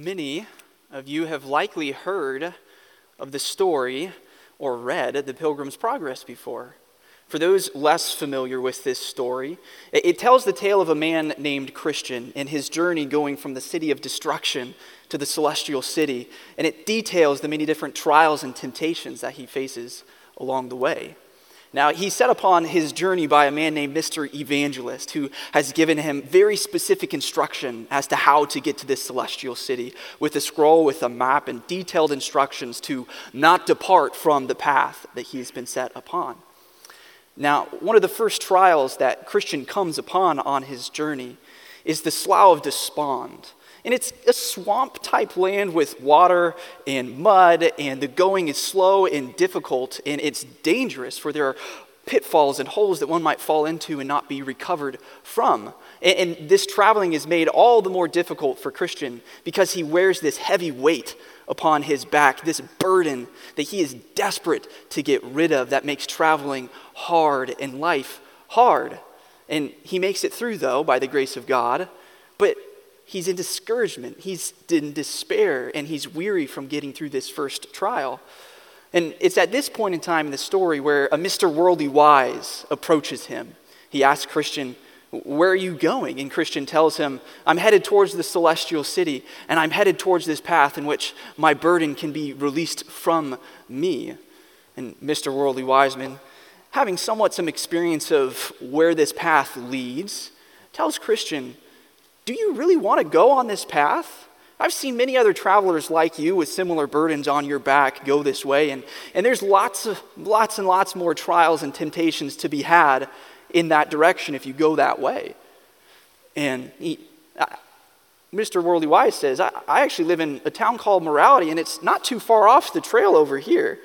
Many of you have likely heard of the story or read the Pilgrim's Progress before. For those less familiar with this story, it tells the tale of a man named Christian and his journey going from the city of destruction to the celestial city, and it details the many different trials and temptations that he faces along the way. Now, he's set upon his journey by a man named Mr. Evangelist, who has given him very specific instruction as to how to get to this celestial city, with a scroll, with a map, and detailed instructions to not depart from the path that he's been set upon. Now, one of the first trials that Christian comes upon on his journey is the Slough of Despond. And it's a swamp type land with water and mud, and the going is slow and difficult, and it's dangerous, for there are pitfalls and holes that one might fall into and not be recovered from. And, and, this traveling is made all the more difficult for Christian because he wears this heavy weight upon his back, this burden that he is desperate to get rid of that makes traveling hard and life hard. And he makes it through, though, by the grace of God. But he's in discouragement, he's in despair, and he's weary from getting through this first trial. And it's at this point in time in the story where a Mr. Worldly Wise approaches him. He asks Christian, Where are you going? And Christian tells him, I'm headed towards the celestial city, and I'm headed towards this path in which my burden can be released from me. And Mr. Worldly Wiseman, having somewhat some experience of where this path leads, tells Christian, do you really want to go on this path? I've seen many other travelers like you with similar burdens on your back go this way, and, and there's lots, of, lots and lots more trials and temptations to be had in that direction if you go that way. And he, uh, Mr. Worldly Wise says, I, I actually live in a town called Morality, and it's not too far off the trail over here.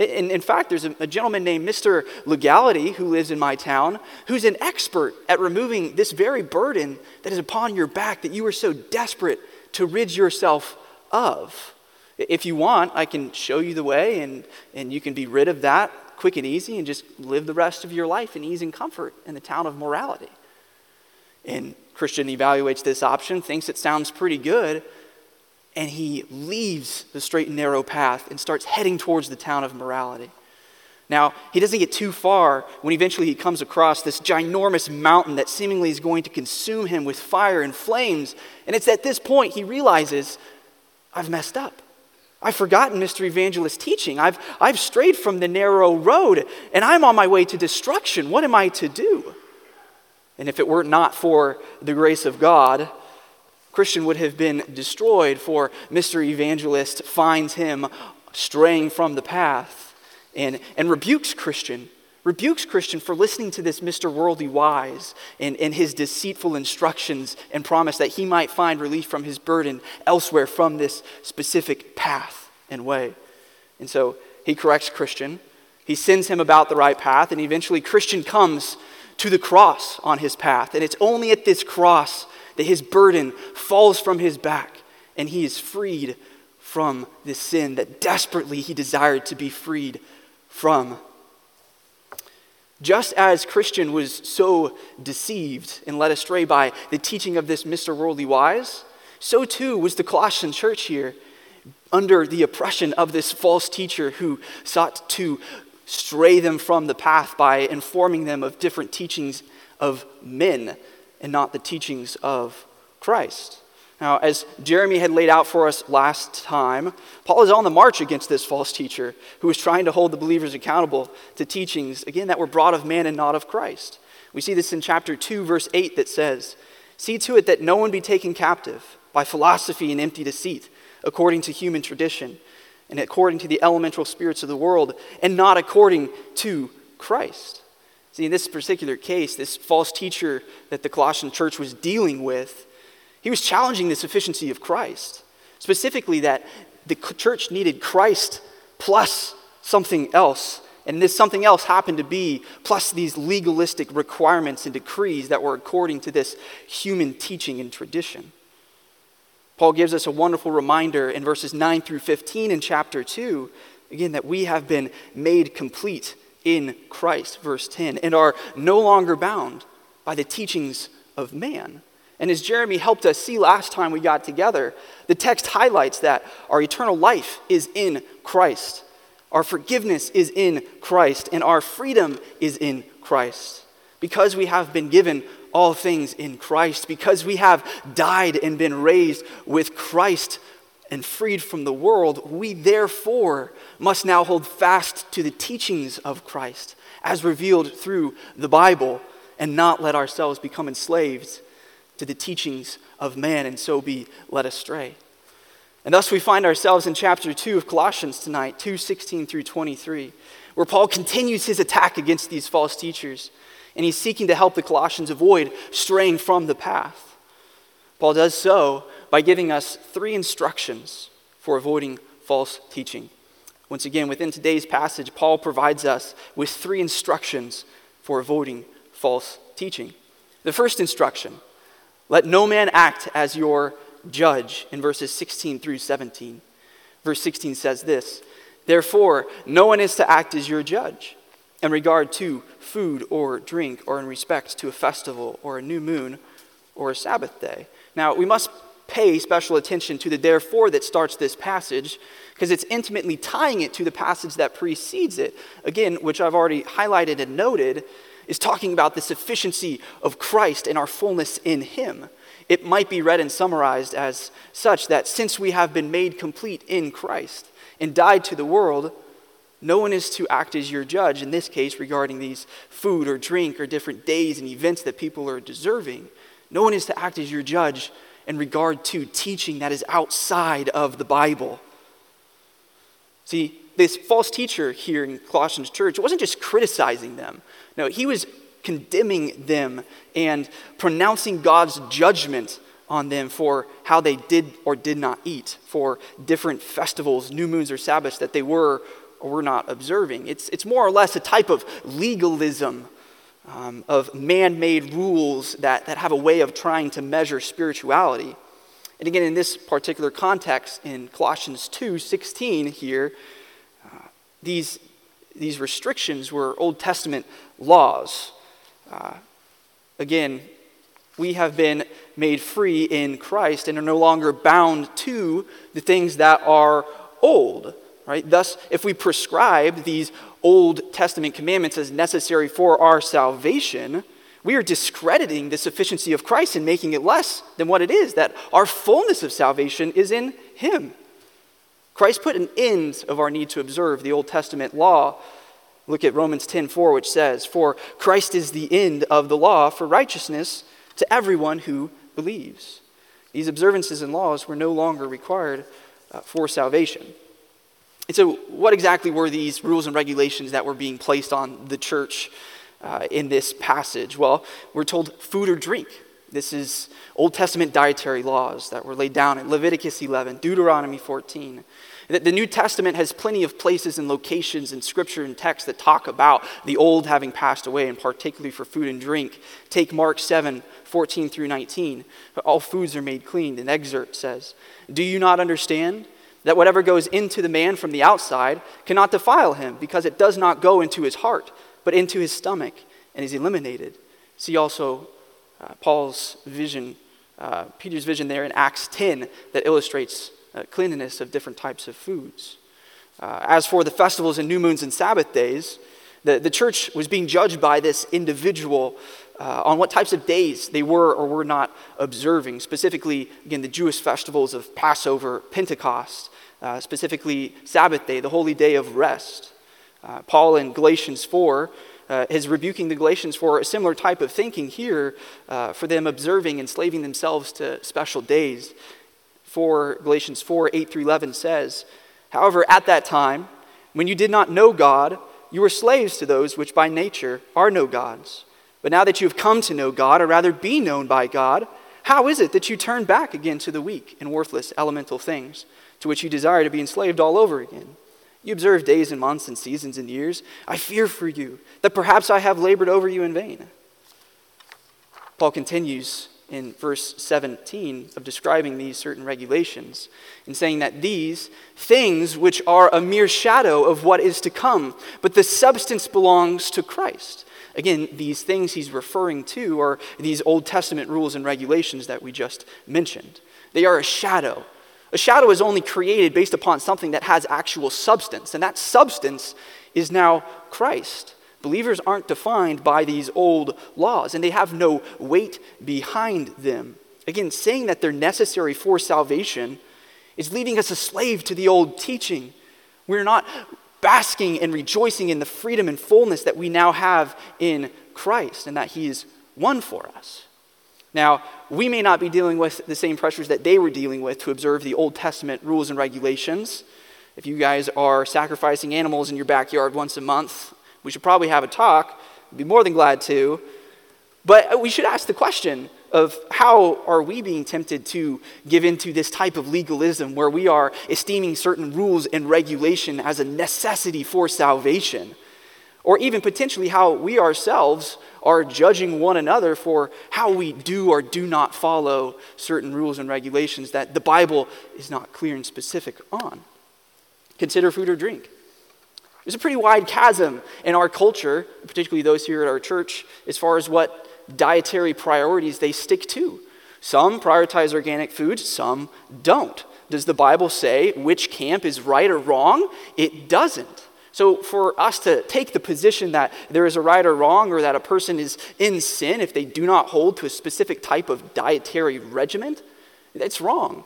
In, in fact, there's a, a gentleman named Mr. Legality who lives in my town who's an expert at removing this very burden that is upon your back that you are so desperate to rid yourself of. If you want, I can show you the way and, and you can be rid of that quick and easy and just live the rest of your life in ease and comfort in the town of morality. And Christian evaluates this option, thinks it sounds pretty good, and he leaves the straight and narrow path and starts heading towards the town of morality. Now, he doesn't get too far when eventually he comes across this ginormous mountain that seemingly is going to consume him with fire and flames. And it's at this point he realizes, I've messed up. I've forgotten Mr. Evangelist's teaching. I've, I've strayed from the narrow road, and I'm on my way to destruction. What am I to do? And if it were not for the grace of God, Christian would have been destroyed, for Mr. Evangelist finds him straying from the path and, and rebukes Christian, rebukes Christian for listening to this Mr. Worldly Wise and, and his deceitful instructions and promise that he might find relief from his burden elsewhere from this specific path and way. And so he corrects Christian. He sends him about the right path, and eventually Christian comes to the cross on his path. And it's only at this cross that his burden falls from his back and he is freed from this sin that desperately he desired to be freed from. Just as Christian was so deceived and led astray by the teaching of this Mr. Worldly Wise, so too was the Colossian church here under the oppression of this false teacher who sought to stray them from the path by informing them of different teachings of men and not the teachings of Christ. Now, as Jeremy had laid out for us last time, Paul is on the march against this false teacher who is trying to hold the believers accountable to teachings, again, that were brought of man and not of Christ. We see this in chapter 2, verse 8, that says, See to it that no one be taken captive by philosophy and empty deceit, according to human tradition, and according to the elemental spirits of the world, and not according to Christ. See, in this particular case, this false teacher that the Colossian church was dealing with, he was challenging the sufficiency of Christ. Specifically, that the church needed Christ plus something else. And this something else happened to be plus these legalistic requirements and decrees that were according to this human teaching and tradition. Paul gives us a wonderful reminder in verses 9 through 15 in chapter 2, again, that we have been made complete in Christ, verse 10, and are no longer bound by the teachings of man. And as Jeremy helped us see last time we got together, the text highlights that our eternal life is in Christ, our forgiveness is in Christ, and our freedom is in Christ. Because we have been given all things in Christ, because we have died and been raised with Christ and freed from the world, we therefore must now hold fast to the teachings of Christ as revealed through the Bible and not let ourselves become enslaved to the teachings of man and so be led astray. And thus we find ourselves in chapter 2 of Colossians tonight, 2:16 through 23, where Paul continues his attack against these false teachers, and he's seeking to help the Colossians avoid straying from the path. Paul does so by giving us three instructions for avoiding false teaching. Once again, within today's passage, Paul provides us with three instructions for avoiding false teaching. The first instruction let no man act as your judge in verses 16 through 17. Verse 16 says this Therefore, no one is to act as your judge in regard to food or drink, or in respect to a festival, or a new moon, or a Sabbath day. Now, we must pay special attention to the therefore that starts this passage because it's intimately tying it to the passage that precedes it. Again, which I've already highlighted and noted, is talking about the sufficiency of Christ and our fullness in Him. It might be read and summarized as such that since we have been made complete in Christ and died to the world, no one is to act as your judge, in this case, regarding these food or drink or different days and events that people are deserving. No one is to act as your judge in regard to teaching that is outside of the Bible. See, this false teacher here in Colossians church wasn't just criticizing them. No, he was condemning them and pronouncing God's judgment on them for how they did or did not eat, for different festivals, new moons, or Sabbaths that they were or were not observing. It's, it's more or less a type of legalism, um, of man made rules that, that have a way of trying to measure spirituality. And again, in this particular context, in Colossians 2 16 here, uh, these, these restrictions were Old Testament laws. Uh, again, we have been made free in Christ and are no longer bound to the things that are old. Right? Thus, if we prescribe these Old Testament commandments as necessary for our salvation, we are discrediting the sufficiency of Christ and making it less than what it is, that our fullness of salvation is in Him. Christ put an end of our need to observe the Old Testament law. Look at Romans 10:4 which says, "For Christ is the end of the law for righteousness to everyone who believes." These observances and laws were no longer required uh, for salvation. And so, what exactly were these rules and regulations that were being placed on the church uh, in this passage? Well, we're told food or drink. This is Old Testament dietary laws that were laid down in Leviticus 11, Deuteronomy 14. The New Testament has plenty of places and locations in scripture and text that talk about the old having passed away, and particularly for food and drink. Take Mark 7, 14 through 19. All foods are made clean. An excerpt says, Do you not understand that whatever goes into the man from the outside cannot defile him, because it does not go into his heart, but into his stomach, and is eliminated? See also uh, Paul's vision, uh, Peter's vision there in Acts 10 that illustrates uh, cleanliness of different types of foods. Uh, as for the festivals and new moons and Sabbath days, the, the church was being judged by this individual uh, on what types of days they were or were not observing. Specifically, again, the Jewish festivals of Passover, Pentecost, uh, specifically Sabbath day, the holy day of rest. Uh, Paul in Galatians 4 uh, is rebuking the Galatians for a similar type of thinking here uh, for them observing enslaving themselves to special days. For Galatians 4 8 through 11 says, However, at that time, when you did not know God, you were slaves to those which by nature are no gods. But now that you have come to know God, or rather be known by God, how is it that you turn back again to the weak and worthless elemental things, to which you desire to be enslaved all over again? You observe days and months and seasons and years. I fear for you that perhaps I have labored over you in vain. Paul continues in verse 17 of describing these certain regulations in saying that these things which are a mere shadow of what is to come, but the substance belongs to Christ. Again, these things he's referring to are these Old Testament rules and regulations that we just mentioned. They are a shadow. A shadow is only created based upon something that has actual substance, and that substance is now Christ. Believers aren't defined by these old laws, and they have no weight behind them. Again, saying that they're necessary for salvation is leaving us a slave to the old teaching. We're not basking and rejoicing in the freedom and fullness that we now have in Christ and that He's won for us. Now, we may not be dealing with the same pressures that they were dealing with to observe the Old Testament rules and regulations. If you guys are sacrificing animals in your backyard once a month, we should probably have a talk. I'd be more than glad to. But we should ask the question of how are we being tempted to give into this type of legalism where we are esteeming certain rules and regulation as a necessity for salvation? Or even potentially how we ourselves are judging one another for how we do or do not follow certain rules and regulations that the Bible is not clear and specific on. Consider food or drink. There's a pretty wide chasm in our culture, particularly those here at our church, as far as what dietary priorities they stick to. Some prioritize organic foods, some don't. Does the Bible say which camp is right or wrong? It doesn't. So, for us to take the position that there is a right or wrong, or that a person is in sin if they do not hold to a specific type of dietary regimen, that's wrong.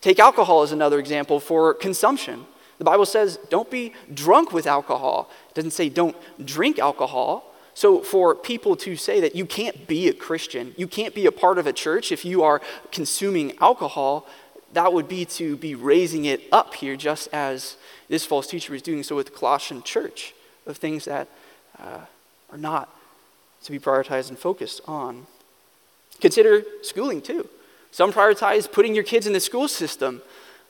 Take alcohol as another example for consumption. The Bible says, don't be drunk with alcohol. It doesn't say don't drink alcohol. So, for people to say that you can't be a Christian, you can't be a part of a church if you are consuming alcohol, that would be to be raising it up here, just as this false teacher is doing so with the Colossian church, of things that uh, are not to be prioritized and focused on. Consider schooling too. Some prioritize putting your kids in the school system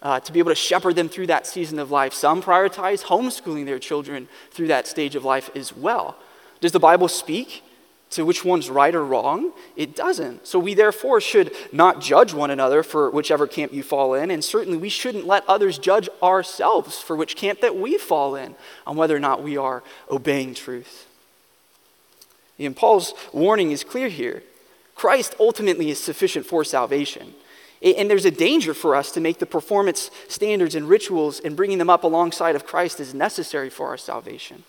uh, to be able to shepherd them through that season of life. Some prioritize homeschooling their children through that stage of life as well. Does the Bible speak to which one's right or wrong? It doesn't. So we therefore should not judge one another for whichever camp you fall in, and certainly we shouldn't let others judge ourselves for which camp that we fall in on whether or not we are obeying truth. And Paul's warning is clear here. Christ ultimately is sufficient for salvation. And there's a danger for us to make the performance standards and rituals and bringing them up alongside of Christ as necessary for our salvation.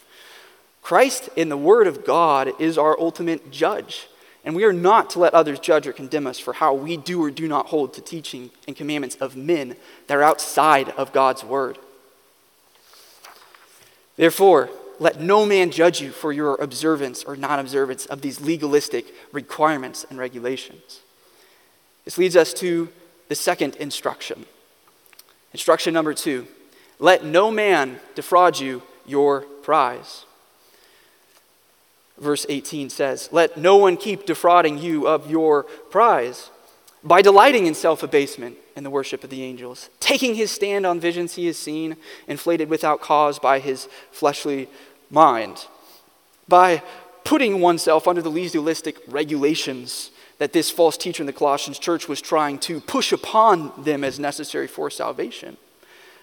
Christ in the Word of God is our ultimate judge. And we are not to let others judge or condemn us for how we do or do not hold to teaching and commandments of men that are outside of God's Word. Therefore, let no man judge you for your observance or non observance of these legalistic requirements and regulations. This leads us to the second instruction. Instruction number two let no man defraud you your prize verse 18 says, Let no one keep defrauding you of your prize by delighting in self abasement and the worship of the angels, taking his stand on visions he has seen, inflated without cause by his fleshly mind, by putting oneself under the legalistic regulations that this false teacher in the Colossians church was trying to push upon them as necessary for salvation.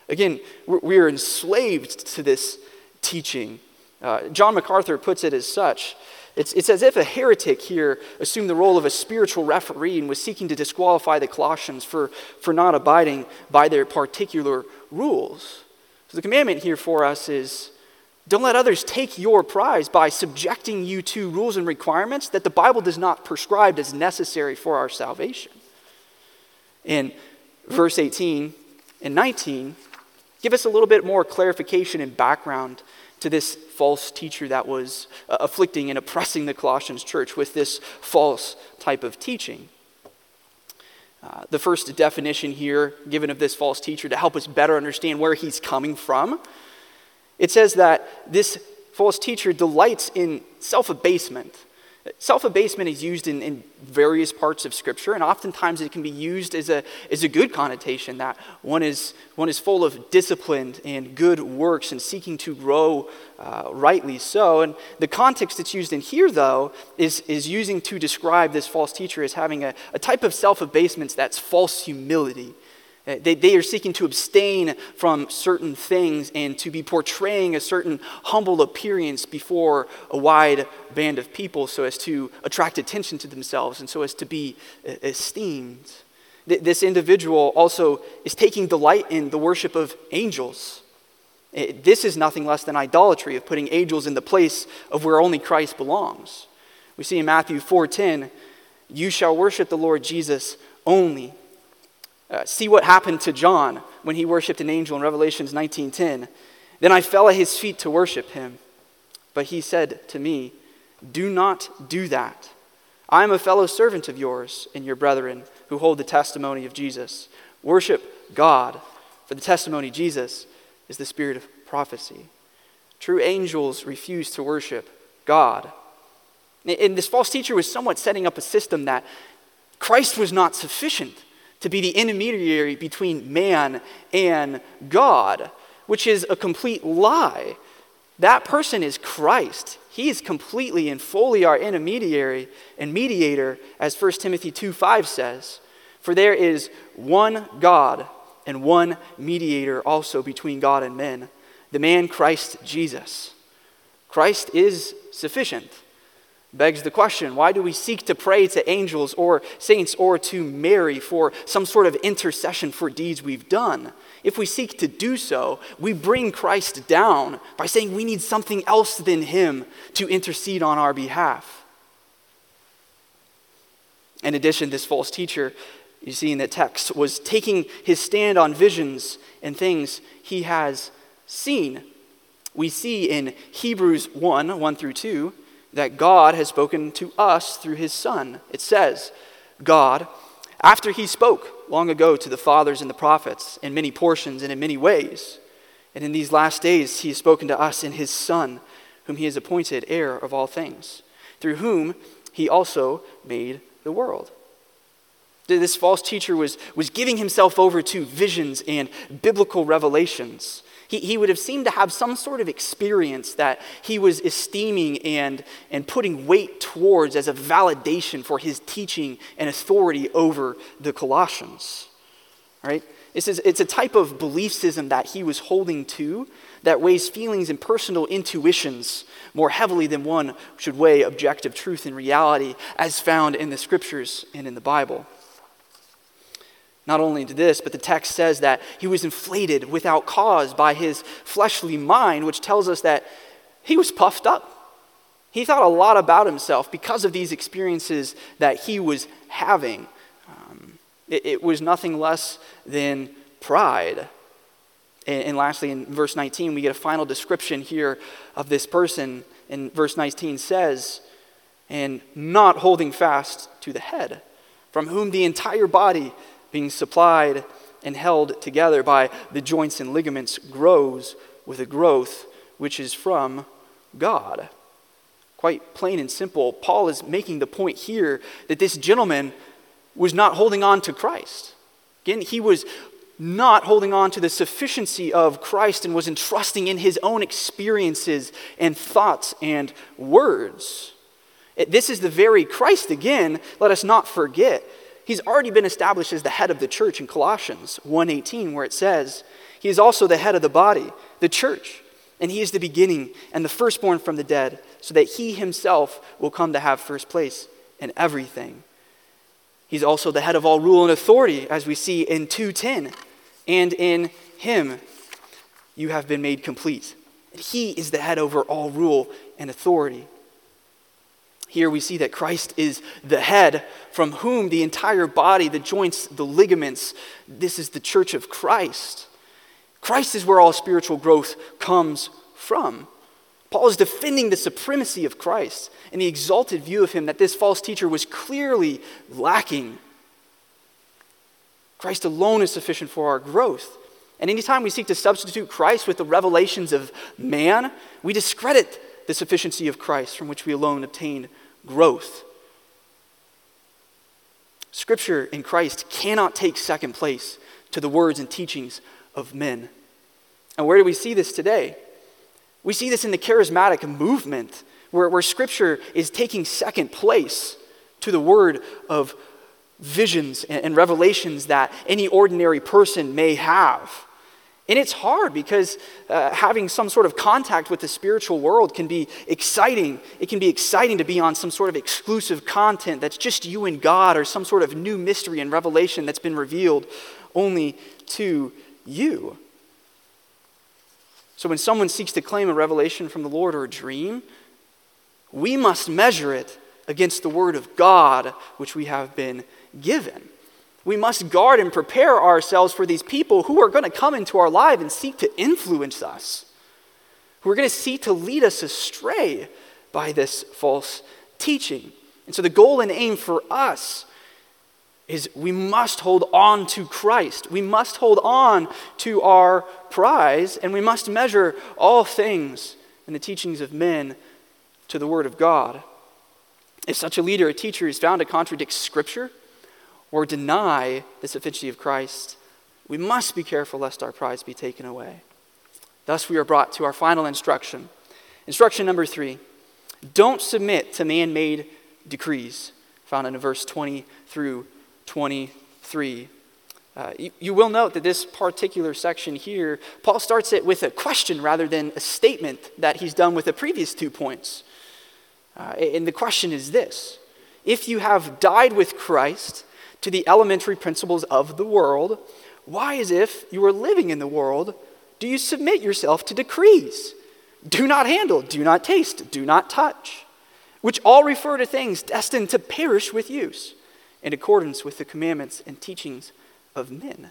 Again, we are enslaved to this teaching uh, John MacArthur puts it as such it's, it's as if a heretic here assumed the role of a spiritual referee and was seeking to disqualify the Colossians for, for not abiding by their particular rules. So the commandment here for us is don't let others take your prize by subjecting you to rules and requirements that the Bible does not prescribe as necessary for our salvation. In verse 18 and 19, give us a little bit more clarification and background to this false teacher that was uh, afflicting and oppressing the Colossians church with this false type of teaching. Uh, the first definition here given of this false teacher to help us better understand where he's coming from it says that this false teacher delights in self abasement Self abasement is used in, in, various parts of Scripture, and oftentimes it can be used as a, as a good connotation that one is, one is full of discipline and good works and seeking to grow uh, rightly so. And the context that's used in here, though, is, is using to describe this false teacher as having a, a type of self abasement that's false humility. Uh, They, they are seeking to abstain from certain things and to be portraying a certain humble appearance before a wide band of people so as to attract attention to themselves and so as to be uh, esteemed. This individual also is taking delight in the worship of angels. Uh, This is nothing less than idolatry of putting angels in the place of where only Christ belongs. We see in Matthew 4:10, "You shall worship the Lord Jesus only." Uh, see what happened to John when he worshiped an angel in Revelations 19:10. Then I fell at his feet to worship him, but he said to me, "Do not do that. I am a fellow servant of yours and your brethren who hold the testimony of Jesus. Worship God, for the testimony Jesus is the spirit of prophecy." True angels refuse to worship God. And this false teacher was somewhat setting up a system that Christ was not sufficient to be the intermediary between man and God, which is a complete lie. That person is Christ. He is completely and fully our intermediary and mediator, as 1 Timothy 2 5 says. For there is one God and one mediator also between God and men, the man Christ Jesus. Christ is sufficient. Begs the question why do we seek to pray to angels or saints or to Mary for some sort of intercession for deeds we've done? If we seek to do so, we bring Christ down by saying we need something else than Him to intercede on our behalf. In addition, this false teacher, you see in the text, was taking his stand on visions and things he has seen. We see in Hebrews 1 1 through 2 that God has spoken to us through his Son. It says, God, after he spoke long ago to the fathers and the prophets in many portions and in many ways, and in these last days he has spoken to us in his Son, whom he has appointed heir of all things, through whom he also made the world. This false teacher was, was giving himself over to visions and biblical revelations. He, he would have seemed to have some sort of experience that he was esteeming and, and putting weight towards as a validation for his teaching and authority over the Colossians. Right? This is, it's a type of belief system that he was holding to that weighs feelings and personal intuitions more heavily than one should weigh objective truth and reality as found in the scriptures and in the Bible. Not only to this, but the text says that he was inflated without cause by his fleshly mind, which tells us that he was puffed up. He thought a lot about himself because of these experiences that he was having. Um, it, it, was nothing less than pride. And, and lastly, in verse 19, we get a final description here of this person. And verse 19 says, and not holding fast to the head, from whom the entire body being supplied and held together by the joints and ligaments, grows with a growth which is from God. Quite plain and simple, Paul is making the point here that this gentleman was not holding on to Christ. Again, he was not holding on to the sufficiency of Christ and was entrusting in his own experiences and thoughts and words. This is the very Christ, again, let us not forget, He's already been established as the head of the church in Colossians 1:18 where it says, "He is also the head of the body, the church, and he is the beginning and the firstborn from the dead, so that he himself will come to have first place in everything." He's also the head of all rule and authority as we see in 2:10, and in him you have been made complete. He is the head over all rule and authority. Here we see that Christ is the head from whom the entire body, the joints, the ligaments, this is the church of Christ. Christ is where all spiritual growth comes from. Paul is defending the supremacy of Christ and the exalted view of him that this false teacher was clearly lacking. Christ alone is sufficient for our growth. And anytime we seek to substitute Christ with the revelations of man, we discredit the sufficiency of Christ from which we alone obtain growth. Scripture in Christ cannot take second place to the words and teachings of men. And where do we see this today? We see this in the charismatic movement, where, where Scripture is taking second place to the word of visions and revelations that any ordinary person may have. And it's hard because uh, having some sort of contact with the spiritual world can be exciting. It can be exciting to be on some sort of exclusive content that's just you and God or some sort of new mystery and revelation that's been revealed only to you. So when someone seeks to claim a revelation from the Lord or a dream, we must measure it against the Word of God, which we have been given. We must guard and prepare ourselves for these people who are going to come into our life and seek to influence us, who are going to seek to lead us astray by this false teaching. And so, the goal and aim for us is we must hold on to Christ. We must hold on to our prize, and we must measure all things in the teachings of men to the Word of God. If such a leader or teacher is found to contradict Scripture or deny the sufficiency of Christ, we must be careful lest our prize be taken away. Thus, we are brought to our final instruction. Instruction number three don't submit to man made decrees, found in verse 20 through 23. Uh, you, you, will note that this particular section here, Paul starts it with a question rather than a statement that he's done with the previous two points. Uh, and the question is this If you have died with Christ to the elementary principles of the world, why, as if you were living in the world, do you submit yourself to decrees? Do not handle, do not taste, do not touch, which all refer to things destined to perish with use, in accordance with the commandments and teachings of men.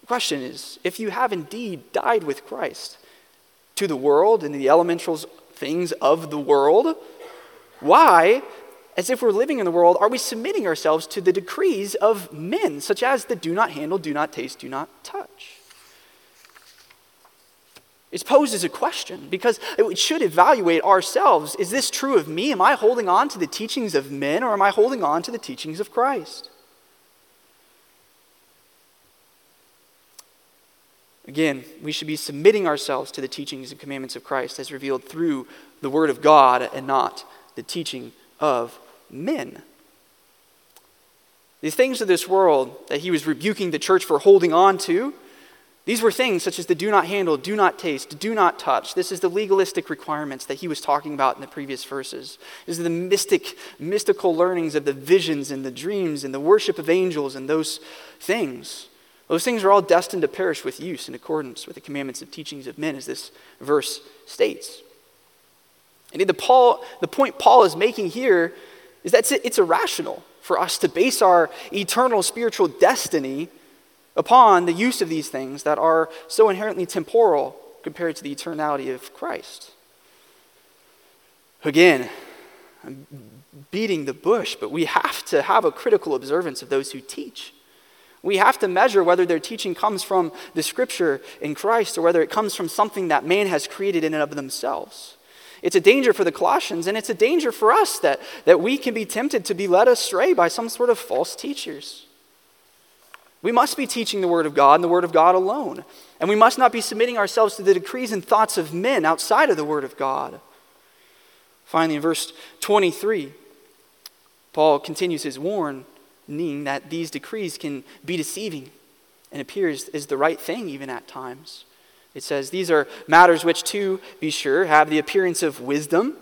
The question is if you have indeed died with Christ to the world and the elementals things of the world, why, as if we're living in the world, are we submitting ourselves to the decrees of men, such as the do not handle, do not taste, do not touch? It's posed as a question because it should evaluate ourselves. Is this true of me? Am I holding on to the teachings of men or am I holding on to the teachings of Christ? Again, we should be submitting ourselves to the teachings and commandments of Christ as revealed through the Word of God and not the teaching of men. These things of this world that he was rebuking the church for holding on to, these were things such as the do not handle, do not taste, do not touch. This is the legalistic requirements that he was talking about in the previous verses. This is the mystic, mystical learnings of the visions and the dreams and the worship of angels and those things. Those things are all destined to perish with use in accordance with the commandments and teachings of men, as this verse states. And the, Paul, the point Paul is making here is that it's irrational for us to base our eternal spiritual destiny upon the use of these things that are so inherently temporal compared to the eternality of Christ. Again, I'm beating the bush, but we have to have a critical observance of those who teach. We have to measure whether their teaching comes from the scripture in Christ or whether it comes from something that man has created in and of themselves. It's a danger for the Colossians, and it's a danger for us that, that we can be tempted to be led astray by some sort of false teachers. We must be teaching the Word of God and the Word of God alone. And we must not be submitting ourselves to the decrees and thoughts of men outside of the Word of God. Finally, in verse 23, Paul continues his warning that these decrees can be deceiving and appears as the right thing even at times. It says, These are matters which, to be sure, have the appearance of wisdom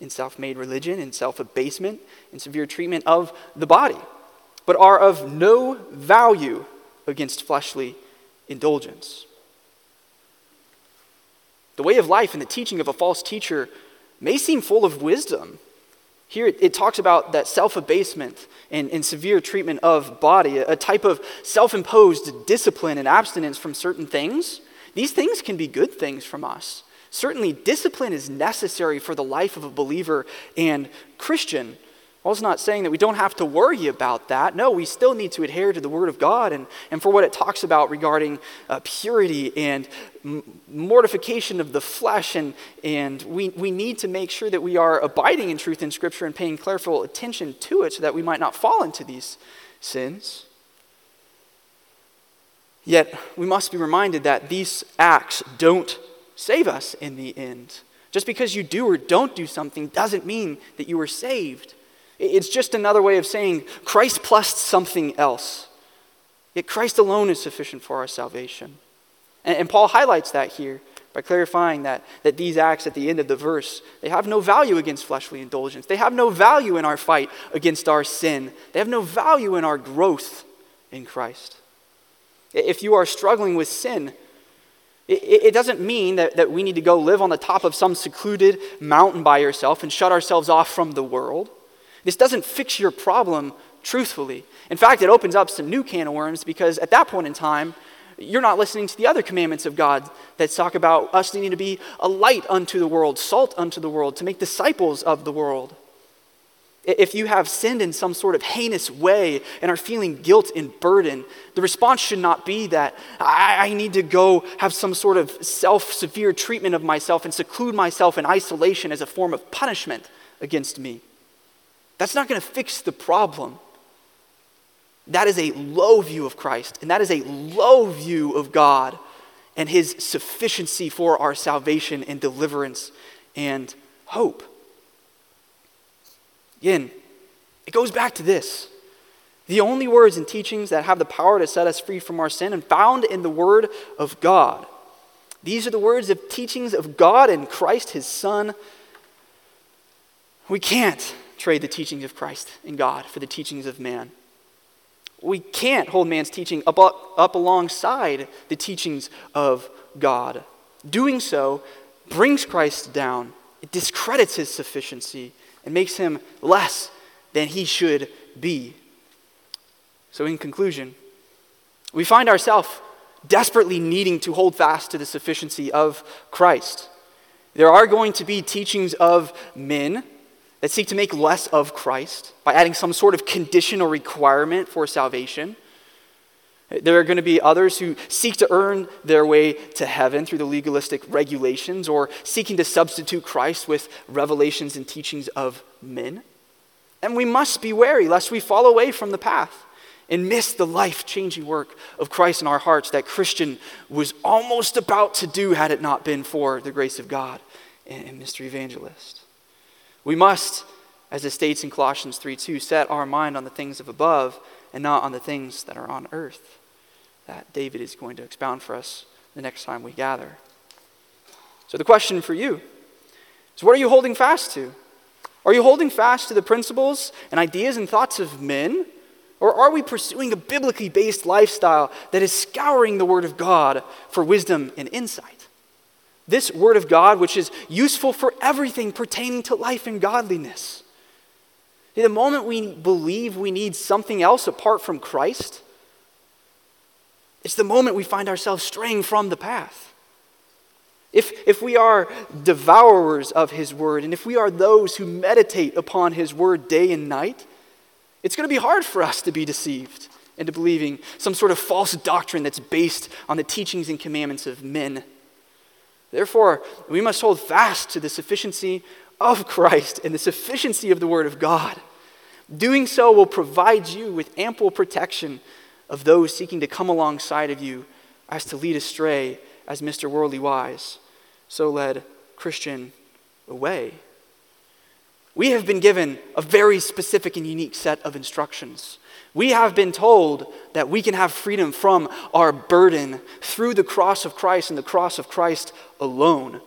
in self made religion, in self abasement, in severe treatment of the body, but are of no value against fleshly indulgence. The way of life and the teaching of a false teacher may seem full of wisdom here it, talks about that self abasement and, and, severe treatment of body, a, a type of self imposed discipline and abstinence from certain things. These things can be good things from us. Certainly, discipline is necessary for the life of a believer and Christian. Paul's not saying that we don't have to worry about that. No, we still need to adhere to the Word of God and, and for what it talks about regarding uh, purity and mortification of the flesh. And, and we, we need to make sure that we are abiding in truth in Scripture and paying careful attention to it so that we might not fall into these sins. Yet, we must be reminded that these acts don't save us in the end. Just because you do or don't do something doesn't mean that you are saved. It's just another way of saying Christ plus something else. Yet Christ alone is sufficient for our salvation. And, and Paul highlights that here by clarifying that, that these acts at the end of the verse, they have no value against fleshly indulgence. They have no value in our fight against our sin. They have no value in our growth in Christ. If you are struggling with sin, it, doesn't mean that, that we need to go live on the top of some secluded mountain by yourself and shut ourselves off from the world. This doesn't fix your problem truthfully. In fact, it opens up some new can of worms because at that point in time, you're not listening to the other commandments of God that talk about us needing to be a light unto the world, salt unto the world, to make disciples of the world. If you have sinned in some sort of heinous way and are feeling guilt and burden, the response should not be that I, I need to go have some sort of self severe treatment of myself and seclude myself in isolation as a form of punishment against me. That's not going to fix the problem. That is a low view of Christ, and that is a low view of God and his sufficiency for our salvation and deliverance and hope. Again, it goes back to this. The only words and teachings that have the power to set us free from our sin and found in the Word of God. These are the words of teachings of God and Christ, His Son. We can't trade the teachings of Christ and God for the teachings of man. We can't hold man's teaching up, up, up alongside the teachings of God. Doing so brings Christ down, it discredits his sufficiency, and makes him less than he should be. So, in conclusion, we find ourselves desperately needing to hold fast to the sufficiency of Christ. There are going to be teachings of men that seek to make less of Christ by adding some sort of condition or requirement for salvation. There are going to be others who seek to earn their way to heaven through the legalistic regulations or seeking to substitute Christ with revelations and teachings of men. And we must be wary lest we fall away from the path and miss the life changing work of Christ in our hearts that Christian was almost about to do had it not been for the grace of God and Mr. Evangelist. We must, as it states in Colossians 3 2, set our mind on the things of above and not on the things that are on earth. That David is going to expound for us the next time we gather. So, the question for you is what are you holding fast to? Are you holding fast to the principles and ideas and thoughts of men? Or are we pursuing a biblically based lifestyle that is scouring the Word of God for wisdom and insight? This Word of God, which is useful for everything pertaining to life and godliness. The moment we believe we need something else apart from Christ, it's the moment we find ourselves straying from the path. If, if we are devourers of His Word, and if we are those who meditate upon His Word day and night, it's going to be hard for us to be deceived into believing some sort of false doctrine that's based on the teachings and commandments of men. Therefore, we must hold fast to the sufficiency of Christ and the sufficiency of the Word of God. Doing so will provide you with ample protection of those seeking to come alongside of you as to lead astray as Mr. Worldly Wise, so led Christian away. We have been given a very specific and unique set of instructions. We have been told that we can have freedom from our burden through the cross of Christ and the cross of Christ alone.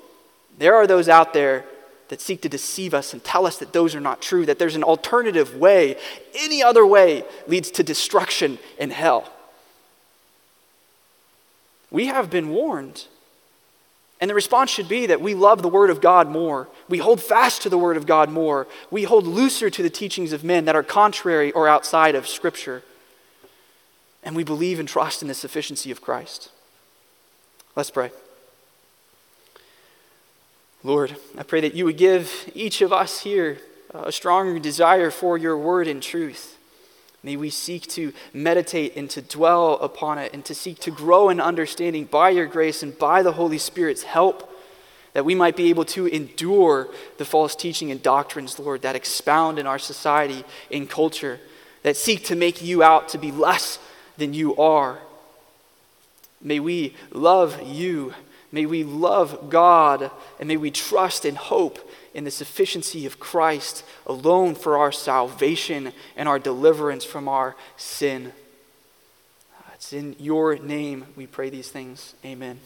There are those out there that seek to deceive us and tell us that those are not true, that there's an alternative way. Any other way leads to destruction and hell. We have been warned. And the response should be that we love the Word of God more. We hold fast to the Word of God more. We hold looser to the teachings of men that are contrary or outside of Scripture. And we believe and trust in the sufficiency of Christ. Let's pray. Lord, I pray that you would give each of us here a stronger desire for your word and truth. May we seek to meditate and to dwell upon it and to seek to grow in understanding by your grace and by the Holy Spirit's help, that we might be able to endure the false teaching and doctrines, Lord, that expound in our society and culture, that seek to make you out to be less than you are. May we love you May we love God and may we trust and hope in the sufficiency of Christ alone for our salvation and our deliverance from our sin. Uh, it's in your name we pray these things. Amen.